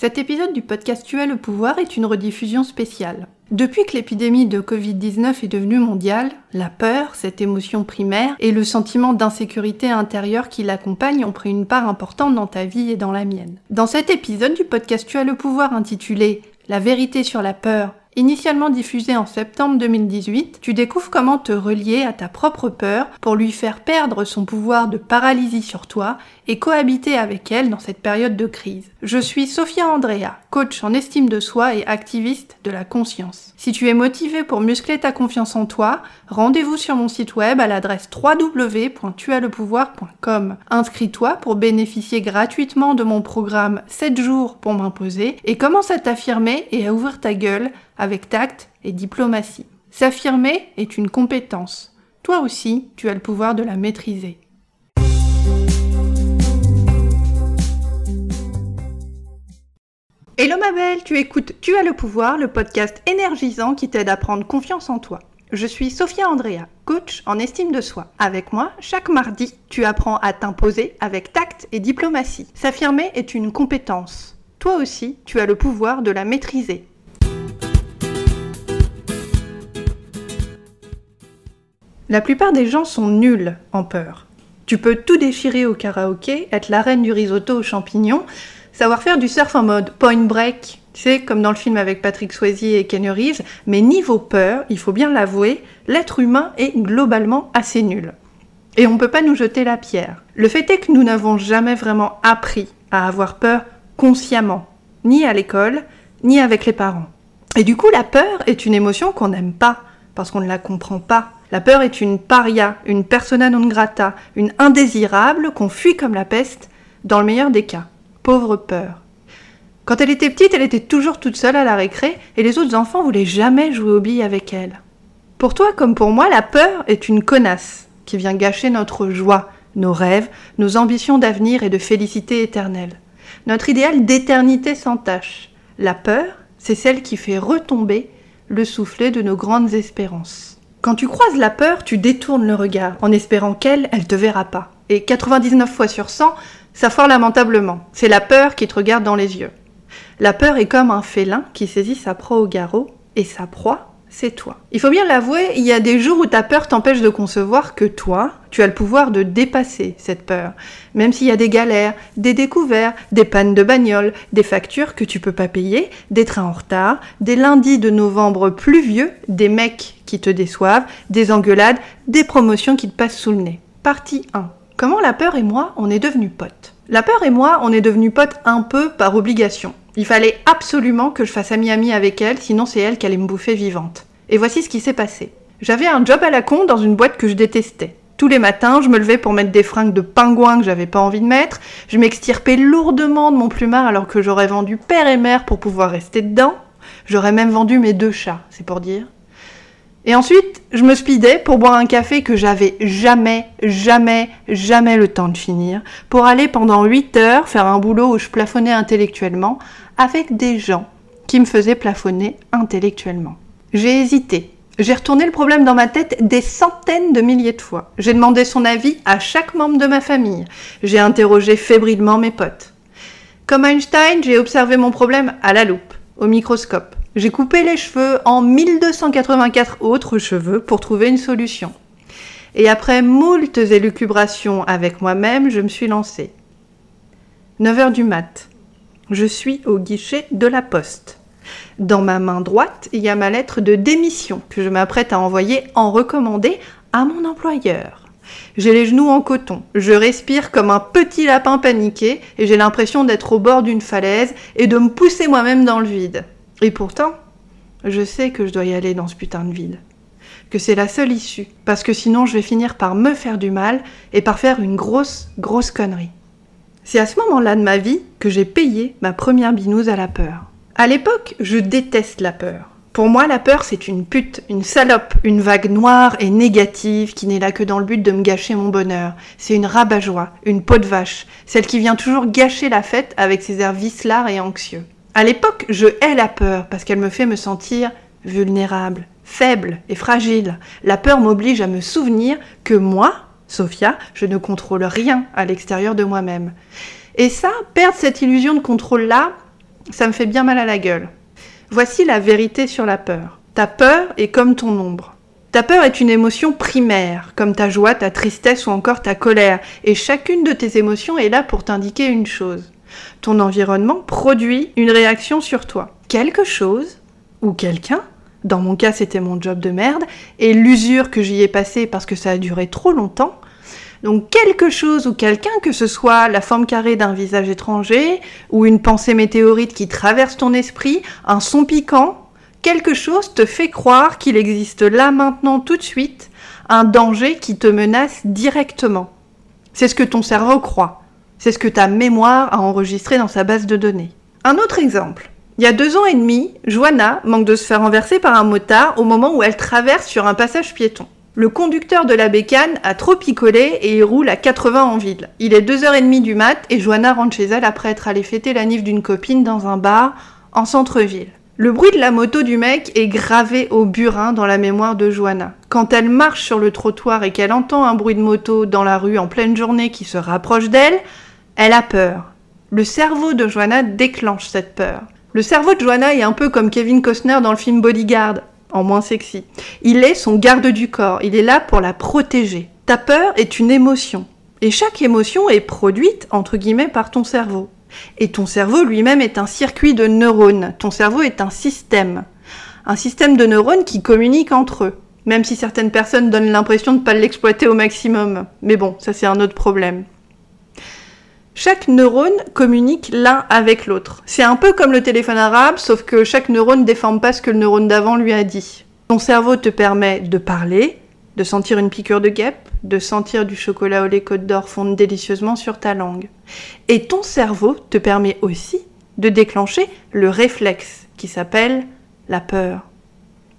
Cet épisode du podcast Tu as le pouvoir est une rediffusion spéciale. Depuis que l'épidémie de Covid-19 est devenue mondiale, la peur, cette émotion primaire, et le sentiment d'insécurité intérieure qui l'accompagne ont pris une part importante dans ta vie et dans la mienne. Dans cet épisode du podcast Tu as le pouvoir intitulé La vérité sur la peur, Initialement diffusé en septembre 2018, tu découvres comment te relier à ta propre peur pour lui faire perdre son pouvoir de paralysie sur toi et cohabiter avec elle dans cette période de crise. Je suis Sophia Andrea, coach en estime de soi et activiste de la conscience. Si tu es motivé pour muscler ta confiance en toi, rendez-vous sur mon site web à l'adresse www.tuaslepouvoir.com. Inscris-toi pour bénéficier gratuitement de mon programme 7 jours pour m'imposer et commence à t'affirmer et à ouvrir ta gueule avec tact et diplomatie. S'affirmer est une compétence. Toi aussi, tu as le pouvoir de la maîtriser. Hello ma belle, tu écoutes Tu as le pouvoir, le podcast énergisant qui t'aide à prendre confiance en toi. Je suis Sophia Andrea, coach en estime de soi. Avec moi, chaque mardi, tu apprends à t'imposer avec tact et diplomatie. S'affirmer est une compétence. Toi aussi, tu as le pouvoir de la maîtriser. La plupart des gens sont nuls en peur. Tu peux tout déchirer au karaoké, être la reine du risotto aux champignons, savoir faire du surf en mode point break, tu sais, comme dans le film avec Patrick Swayze et Ken Reeves, mais niveau peur, il faut bien l'avouer, l'être humain est globalement assez nul. Et on ne peut pas nous jeter la pierre. Le fait est que nous n'avons jamais vraiment appris à avoir peur consciemment, ni à l'école, ni avec les parents. Et du coup, la peur est une émotion qu'on n'aime pas, parce qu'on ne la comprend pas. La peur est une paria, une persona non grata, une indésirable qu'on fuit comme la peste, dans le meilleur des cas. Pauvre peur. Quand elle était petite, elle était toujours toute seule à la récré et les autres enfants voulaient jamais jouer aux billes avec elle. Pour toi comme pour moi, la peur est une connasse qui vient gâcher notre joie, nos rêves, nos ambitions d'avenir et de félicité éternelle. Notre idéal d'éternité sans tâche. La peur, c'est celle qui fait retomber le soufflet de nos grandes espérances. Quand tu croises la peur, tu détournes le regard en espérant qu'elle, elle te verra pas. Et 99 fois sur 100, ça foire lamentablement. C'est la peur qui te regarde dans les yeux. La peur est comme un félin qui saisit sa proie au garrot, et sa proie, c'est toi. Il faut bien l'avouer, il y a des jours où ta peur t'empêche de concevoir que toi, tu as le pouvoir de dépasser cette peur. Même s'il y a des galères, des découverts, des pannes de bagnole, des factures que tu peux pas payer, des trains en retard, des lundis de novembre pluvieux, des mecs qui te déçoivent, des engueulades, des promotions qui te passent sous le nez. Partie 1. Comment la peur et moi, on est devenus potes? La peur et moi, on est devenus potes un peu par obligation. Il fallait absolument que je fasse ami-ami avec elle, sinon c'est elle qui allait me bouffer vivante. Et voici ce qui s'est passé. J'avais un job à la con dans une boîte que je détestais. Tous les matins, je me levais pour mettre des fringues de pingouin que j'avais pas envie de mettre. Je m'extirpais lourdement de mon plumard alors que j'aurais vendu père et mère pour pouvoir rester dedans. J'aurais même vendu mes deux chats, c'est pour dire. Et ensuite, je me speedais pour boire un café que j'avais jamais, jamais, jamais le temps de finir, pour aller pendant 8 heures faire un boulot où je plafonnais intellectuellement avec des gens qui me faisaient plafonner intellectuellement. J'ai hésité. J'ai retourné le problème dans ma tête des centaines de milliers de fois. J'ai demandé son avis à chaque membre de ma famille. J'ai interrogé fébrilement mes potes. Comme Einstein, j'ai observé mon problème à la loupe, au microscope. J'ai coupé les cheveux en 1284 autres cheveux pour trouver une solution. Et après moultes élucubrations avec moi-même, je me suis lancée. 9h du mat. Je suis au guichet de la poste. Dans ma main droite, il y a ma lettre de démission que je m'apprête à envoyer en recommandé à mon employeur. J'ai les genoux en coton, je respire comme un petit lapin paniqué et j'ai l'impression d'être au bord d'une falaise et de me pousser moi-même dans le vide. Et pourtant, je sais que je dois y aller dans ce putain de vide. Que c'est la seule issue. Parce que sinon, je vais finir par me faire du mal et par faire une grosse, grosse connerie. C'est à ce moment-là de ma vie que j'ai payé ma première binouse à la peur. À l'époque, je déteste la peur. Pour moi, la peur, c'est une pute, une salope, une vague noire et négative qui n'est là que dans le but de me gâcher mon bonheur. C'est une rabat-joie, une peau de vache, celle qui vient toujours gâcher la fête avec ses airs vicelards et anxieux. À l'époque, je hais la peur parce qu'elle me fait me sentir vulnérable, faible et fragile. La peur m'oblige à me souvenir que moi, Sophia, je ne contrôle rien à l'extérieur de moi-même. Et ça, perdre cette illusion de contrôle-là, ça me fait bien mal à la gueule. Voici la vérité sur la peur. Ta peur est comme ton ombre. Ta peur est une émotion primaire, comme ta joie, ta tristesse ou encore ta colère, et chacune de tes émotions est là pour t'indiquer une chose. Ton environnement produit une réaction sur toi. Quelque chose, ou quelqu'un, dans mon cas c'était mon job de merde, et l'usure que j'y ai passée parce que ça a duré trop longtemps, donc quelque chose ou quelqu'un, que ce soit la forme carrée d'un visage étranger, ou une pensée météorite qui traverse ton esprit, un son piquant, quelque chose te fait croire qu'il existe là maintenant tout de suite un danger qui te menace directement. C'est ce que ton cerveau croit. C'est ce que ta mémoire a enregistré dans sa base de données. Un autre exemple. Il y a deux ans et demi, Joanna manque de se faire renverser par un motard au moment où elle traverse sur un passage piéton. Le conducteur de la bécane a trop picolé et il roule à 80 en ville. Il est 2h30 du mat et Joanna rentre chez elle après être allée fêter la nif d'une copine dans un bar en centre-ville. Le bruit de la moto du mec est gravé au burin dans la mémoire de Joanna. Quand elle marche sur le trottoir et qu'elle entend un bruit de moto dans la rue en pleine journée qui se rapproche d'elle, elle a peur. Le cerveau de Joanna déclenche cette peur. Le cerveau de Joanna est un peu comme Kevin Costner dans le film Bodyguard, en moins sexy. Il est son garde du corps, il est là pour la protéger. Ta peur est une émotion. Et chaque émotion est produite, entre guillemets, par ton cerveau. Et ton cerveau lui-même est un circuit de neurones. Ton cerveau est un système. Un système de neurones qui communiquent entre eux. Même si certaines personnes donnent l'impression de ne pas l'exploiter au maximum. Mais bon, ça c'est un autre problème. Chaque neurone communique l'un avec l'autre. C'est un peu comme le téléphone arabe, sauf que chaque neurone ne déforme pas ce que le neurone d'avant lui a dit. Ton cerveau te permet de parler, de sentir une piqûre de guêpe, de sentir du chocolat au lait Côte d'Or fondre délicieusement sur ta langue. Et ton cerveau te permet aussi de déclencher le réflexe qui s'appelle la peur.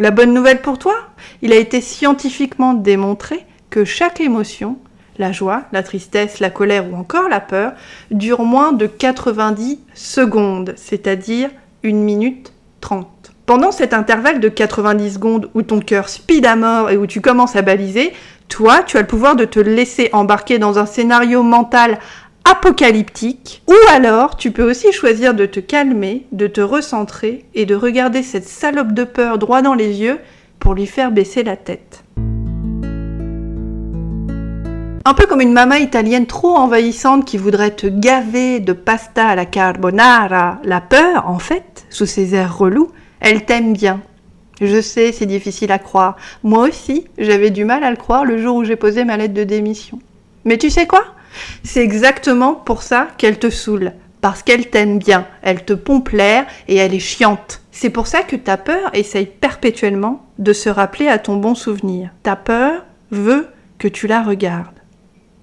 La bonne nouvelle pour toi, il a été scientifiquement démontré que chaque émotion, la joie, la tristesse, la colère ou encore la peur, dure moins de 90 secondes, c'est-à-dire une minute 30. Pendant cet intervalle de 90 secondes où ton cœur speed à mort et où tu commences à baliser, toi, tu as le pouvoir de te laisser embarquer dans un scénario mental apocalyptique, ou alors tu peux aussi choisir de te calmer, de te recentrer et de regarder cette salope de peur droit dans les yeux pour lui faire baisser la tête. Un peu comme une maman italienne trop envahissante qui voudrait te gaver de pasta à la carbonara, la peur, en fait, sous ses airs relous, elle t'aime bien, je sais, c'est difficile à croire. Moi aussi, j'avais du mal à le croire le jour où j'ai posé ma lettre de démission. Mais tu sais quoi? C'est exactement pour ça qu'elle te saoule. Parce qu'elle t'aime bien, elle te pompe l'air et elle est chiante. C'est pour ça que ta peur essaye perpétuellement de se rappeler à ton bon souvenir. Ta peur veut que tu la regardes.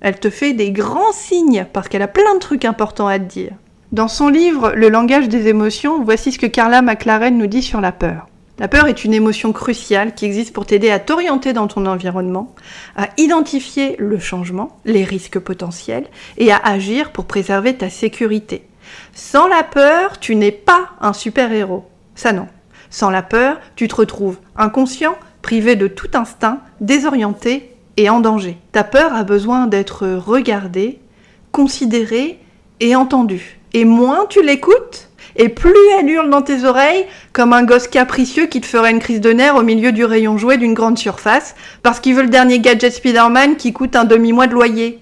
Elle te fait des grands signes parce qu'elle a plein de trucs importants à te dire. Dans son livre Le langage des émotions, voici ce que Carla McLaren nous dit sur la peur. La peur est une émotion cruciale qui existe pour t'aider à t'orienter dans ton environnement, à identifier le changement, les risques potentiels et à agir pour préserver ta sécurité. Sans la peur, tu n'es pas un super-héros. Ça non. Sans la peur, tu te retrouves inconscient, privé de tout instinct, désorienté en danger. Ta peur a besoin d'être regardée, considérée et entendue. Et moins tu l'écoutes, et plus elle hurle dans tes oreilles comme un gosse capricieux qui te ferait une crise de nerfs au milieu du rayon jouet d'une grande surface parce qu'il veut le dernier gadget Spider-Man qui coûte un demi-mois de loyer.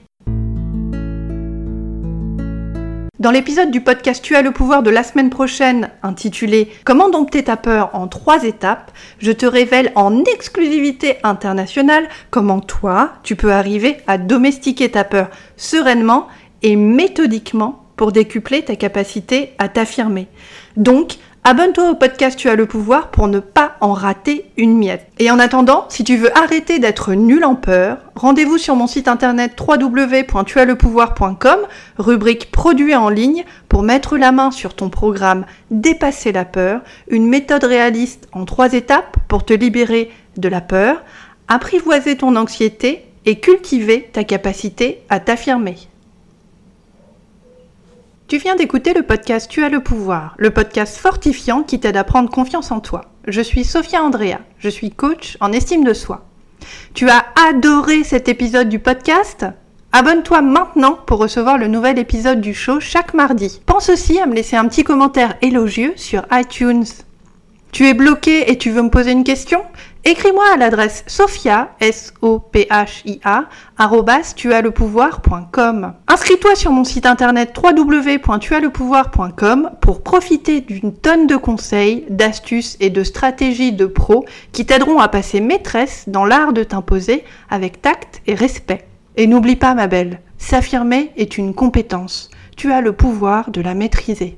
Dans l'épisode du podcast Tu as le pouvoir de la semaine prochaine, intitulé Comment dompter ta peur en trois étapes, je te révèle en exclusivité internationale comment toi, tu peux arriver à domestiquer ta peur sereinement et méthodiquement pour décupler ta capacité à t'affirmer. Donc, abonne-toi au podcast Tu as le pouvoir pour ne pas en rater une miette. Et en attendant, si tu veux arrêter d'être nul en peur, rendez-vous sur mon site internet www.tuaslepouvoir.com, rubrique produits en ligne, pour mettre la main sur ton programme Dépasser la peur, une méthode réaliste en trois étapes pour te libérer de la peur, apprivoiser ton anxiété et cultiver ta capacité à t'affirmer. Tu viens d'écouter le podcast Tu as le pouvoir, le podcast fortifiant qui t'aide à prendre confiance en toi. Je suis Sophia Andrea, je suis coach en estime de soi. Tu as adoré cet épisode du podcast? Abonne-toi maintenant pour recevoir le nouvel épisode du show chaque mardi. Pense aussi à me laisser un petit commentaire élogieux sur iTunes. Tu es bloqué et tu veux me poser une question? Écris-moi à l'adresse sophia, s o p h i a tuaslepouvoir.com. Inscris-toi sur mon site internet www.tuaslepouvoir.com pour profiter d'une tonne de conseils, d'astuces et de stratégies de pros qui t'aideront à passer maîtresse dans l'art de t'imposer avec tact et respect. Et n'oublie pas ma belle, s'affirmer est une compétence. Tu as le pouvoir de la maîtriser.